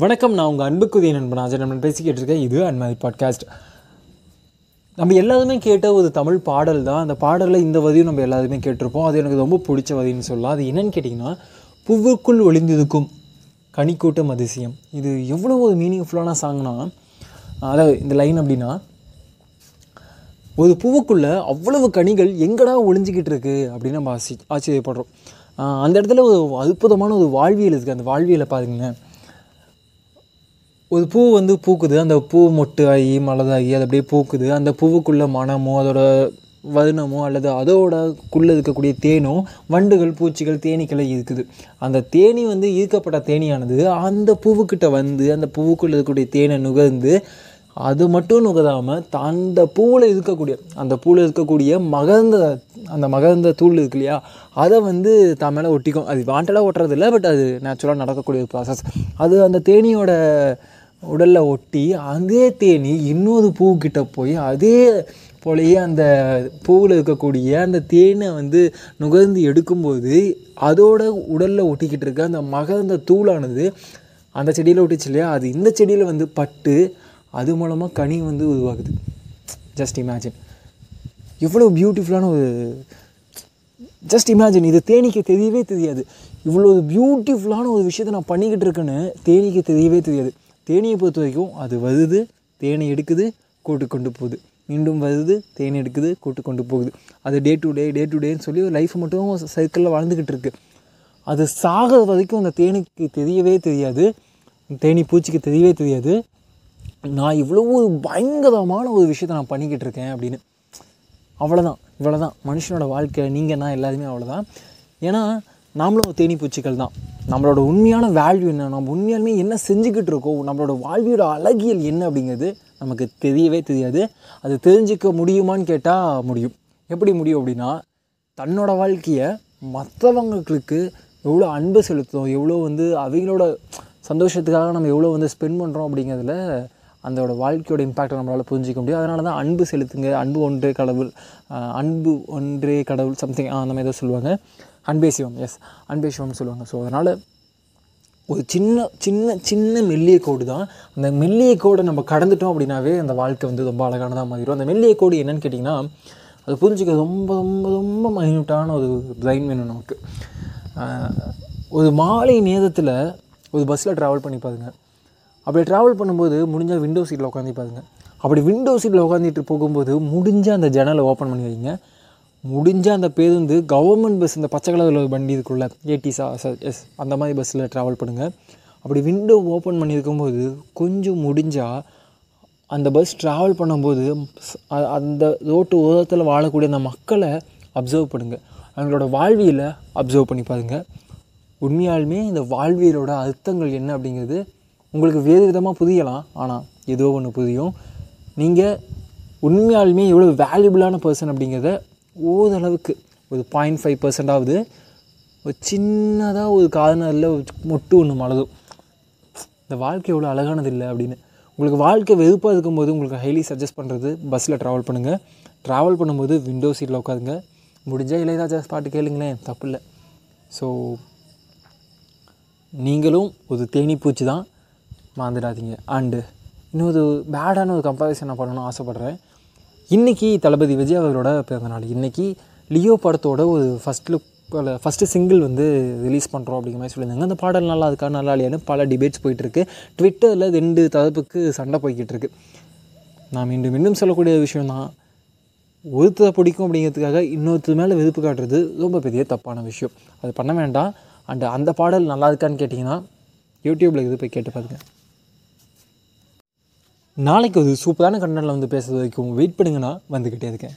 வணக்கம் நான் உங்கள் அன்புக்குதிய நண்பன் ஆஜர். நண்பன் பேசிக்கிட்டு இருக்கேன் இது அன்மதி பாட்காஸ்ட் நம்ம எல்லாருமே கேட்ட ஒரு தமிழ் பாடல் தான். அந்த பாடலில் இந்த வதியும் நம்ம எல்லாருமே கேட்டிருப்போம். அது எனக்கு ரொம்ப பிடிச்ச வதின்னு சொல்லலாம். அது என்னன்னு கேட்டிங்கன்னா புவ்வுக்குள் ஒளிந்திருக்கும் கனிக்கூட்டம் அதிசயம். இது எவ்வளோ ஒரு மீனிங்ஃபுல்லான சாங்னா அதாவது இந்த லைன் அப்படின்னா ஒரு பூவுக்குள்ளே அவ்வளவு கனிகள் எங்கடா ஒளிஞ்சிக்கிட்டு இருக்கு? அப்படின்னு நம்ம ஆசி ஆச்சரியப்படுறோம். அந்த இடத்துல ஒரு அற்புதமான ஒரு வாழ்வியல் இருக்குது அந்த வாழ்வியலை பாருங்களேன். ஒரு பூ வந்து பூக்குது. அந்த பூ மொட்டாகி மலதாகி அது அப்படியே பூக்குது. அந்த பூவுக்குள்ள மனமோ அதோட வருணமோ அல்லது அதோட குள்ளே இருக்கக்கூடிய தேனோ வண்டுகள் பூச்சிகள் தேனீக்களை இருக்குது. அந்த தேனி வந்து ஈர்க்கப்பட்ட தேனியானது அந்த பூவுக்கிட்ட வந்து அந்த பூவுக்குள்ளே இருக்கக்கூடிய தேனை நுகர்ந்து அது மட்டும் நுகராமல் அந்த பூவில் இருக்கக்கூடிய அந்த பூவில் இருக்கக்கூடிய மகர்ந்த அந்த மகர்ந்த தூள் இருக்கு இல்லையா அதை வந்து தான் மேலே ஒட்டிக்கும். அது வாண்டடாக ஒட்டுறது இல்லை பட் அது நேச்சுரலாக நடக்கக்கூடிய ஒரு ப்ராசஸ் அது அந்த தேனியோட உடலில் ஒட்டி அதே தேனி இன்னொரு பூக்கிட்ட போய் அதே போலயே அந்த பூவில் இருக்கக்கூடிய அந்த தேனை வந்து நுகர்ந்து எடுக்கும்போது அதோட உடலில் ஒட்டிக்கிட்டு இருக்க அந்த மகந்த தூளானது அந்த செடியில் ஒட்டிச்சு இல்லையா? அது இந்த செடியில் வந்து பட்டு அது மூலமாக கனி வந்து உருவாகுது. ஜஸ்ட் இமேஜின் எவ்வளோ பியூட்டிஃபுல்லான ஒரு ஜஸ்ட் இமேஜின் இது தேனிக்கு தெரியவே தெரியாது. இவ்வளோ பியூட்டிஃபுல்லான ஒரு விஷயத்தை நான் பண்ணிக்கிட்டு இருக்கேன்னு தேனிக்கு தெரியவே தெரியாது. தேனியை பொறுத்த வரைக்கும் அது வருது தேனை எடுக்குது கூட்டு கொண்டு போகுது. மீண்டும் வருது தேன் எடுக்குது கூட்டு கொண்டு போகுது. அது day to day day to டேன்னு சொல்லி ஒரு லைஃப் மட்டும் சைக்கிளில் வாழ்ந்துக்கிட்டு இருக்கு. அது சாகிற வரைக்கும் அந்த தேனிக்கு தெரியவே தெரியாது. தேனி பூச்சிக்கு தெரியவே தெரியாது. நான் இவ்வளோ ஒரு பயங்கரமான ஒரு விஷயத்தை நான் பண்ணிக்கிட்டு இருக்கேன் அப்படின்னு. அவ்வளோதான் இவ்வளோதான் மனுஷனோட வாழ்க்கை நீங்கள் நான் எல்லாருமே அவ்வளோதான் ஏன்னா நாமளும் தேனி பூச்சிகள் தான். நம்மளோட உண்மையான வேல்யூ என்ன? நம்ம உண்மையாலுமே என்ன செஞ்சுக்கிட்டு இருக்கோம்? நம்மளோட வாழ்வியோட அழகியல் என்ன அப்படிங்கிறது நமக்கு தெரியவே தெரியாது. அது தெரிஞ்சிக்க முடியுமான்னு கேட்டால் முடியும். எப்படி முடியும் அப்படின்னா தன்னோட வாழ்க்கையை மற்றவங்களுக்கு எவ்வளோ அன்பு செலுத்துகிறோம் எவ்வளோ வந்து அவங்களோட சந்தோஷத்துக்காக நம்ம எவ்வளோ வந்து ஸ்பெண்ட் பண்ணுறோம் அப்படிங்கிறதுல அதோட வாழ்க்கையோட இம்பேக்டை நம்மளால் புரிஞ்சிக்க முடியும். அதனால தான் அன்பு செலுத்துங்க. அன்பு ஒன்றே கடவுள் அன்பு ஒன்றே கடவுள் சம்திங் அந்த மாதிரி ஏதோ சொல்லுவாங்க. அன்பே சிவம் எஸ் அன்பே சிவம்னு சொல்லுவாங்க. ஸோ அதனால் ஒரு சின்ன சின்ன சின்ன மெல்லிய கோடு தான். அந்த மெல்லிய கோடை நம்ம கடந்துட்டோம் அப்படின்னாவே அந்த வாழ்க்கை வந்து ரொம்ப அழகானதாக மாறிடும். அந்த மெல்லிய கோடு என்னன்னு கேட்டிங்கன்னா அது புரிஞ்சுக்க ரொம்ப ரொம்ப ரொம்ப மைன்யூட்டான ஒரு பிளைன் வேணும் நமக்கு. ஒரு மாலை நேரத்தில் ஒரு பஸ்ஸில் ட்ராவல் பண்ணி பாருங்கள் அப்படி ட்ராவல் பண்ணும்போது முடிஞ்சால் விண்டோ சீட்டில் உட்காந்து பாருங்க. அப்படி விண்டோ சீட்டில் உட்காந்துட்டு போகும்போது முடிஞ்சால் அந்த ஜன்னலை ஓப்பன் பண்ணி வைங்க. முடிஞ்சால் அந்த பேருந்து கவர்மெண்ட் பஸ் இந்த பச்சை கலரில் ஒரு வண்டி இருக்குள்ள ஏடிஸா எஸ் அந்த மாதிரி பஸ்ஸில் ட்ராவல் பண்ணுங்கள் அப்படி விண்டோ ஓப்பன் பண்ணியிருக்கும்போது கொஞ்சம் முடிஞ்சால் அந்த பஸ் ட்ராவல் பண்ணும்போது அந்த ரோட்டு ஓரத்தில் வாழக்கூடிய அந்த மக்களை அப்சர்வ் பண்ணுங்கள் அவங்களோட வாழ்வியலை அப்சர்வ் பண்ணி பாருங்கள் உண்மையாலுமே இந்த வாழ்வியலோட அர்த்தங்கள் என்ன அப்படிங்கிறது உங்களுக்கு வேறு விதமாக புரியலாம் ஆனால் ஏதோ ஒன்று புரியும் நீங்கள் உண்மையாலுமே எவ்வளோ வேல்யூபிளான பர்சன் அப்படிங்கிறத ஓரளவுக்கு ஒரு பாயிண்ட் ஃபைவ் பர்சன்டாவது ஒரு சின்னதாக ஒரு கார்னரில் ஒரு மொட்டு ஒன்று மலரும். இந்த வாழ்க்கை எவ்வளோ அழகானது இல்லை அப்படின்னு. உங்களுக்கு வாழ்க்கை வெறுப்பாக இருக்கும்போது உங்களுக்கு ஹைலி சஜஸ்ட் பண்ணுறது பஸ்ஸில் ட்ராவல் பண்ணுங்கள் ட்ராவல் பண்ணும்போது விண்டோ சீட்டில் உட்காருங்க. முடிஞ்சால் இளையராஜா பாட்டு கேளுங்களேன் தப்பு இல்லை. ஸோ நீங்களும் ஒரு தேனி பூச்சி தான். மறந்துடாதீங்க. அண்டு இன்னொரு பேடான ஒரு கம்பேரிசன் நான் பண்ணணும்னு ஆசைப்பட்றேன். இன்றைக்கி தளபதி விஜய் அவரோட பிறந்தநாள் இன்றைக்கி லியோ படத்தோட ஒரு ஃபஸ்ட் லுக் ஃபஸ்ட்டு சிங்கிள் வந்து ரிலீஸ் பண்ணுறோம் அப்படிங்கிற மாதிரி சொல்லியிருந்தாங்க. அந்த பாடல் நல்லா இருக்கா நல்லா இல்லையான்னு பல டிபேட்ஸ் போயிட்டுருக்கு. ட்விட்டரில் ரெண்டு தரப்புக்கு சண்டை போய்கிட்டு இருக்கு நான் மீண்டும் மீண்டும் சொல்லக்கூடிய விஷயம் தான். ஒருத்தரை பிடிக்கும் அப்படிங்கிறதுக்காக இன்னொருத்தர் மேலே வெறுப்பு காட்டுறது ரொம்ப பெரிய தப்பான விஷயம். அது பண்ண வேண்டாம். அண்ட் அந்த பாடல் நல்லா இருக்கான்னு கேட்டிங்கன்னா யூடியூப்பில் இது போய் கேட்டு பாருங்கள் நாளைக்கு ஒரு சூப்பரான கண்டனில் வந்து பேசுறது வரைக்கும் வெயிட் பண்ணுங்கன்னா வந்துக்கிட்டே இருக்கேன்.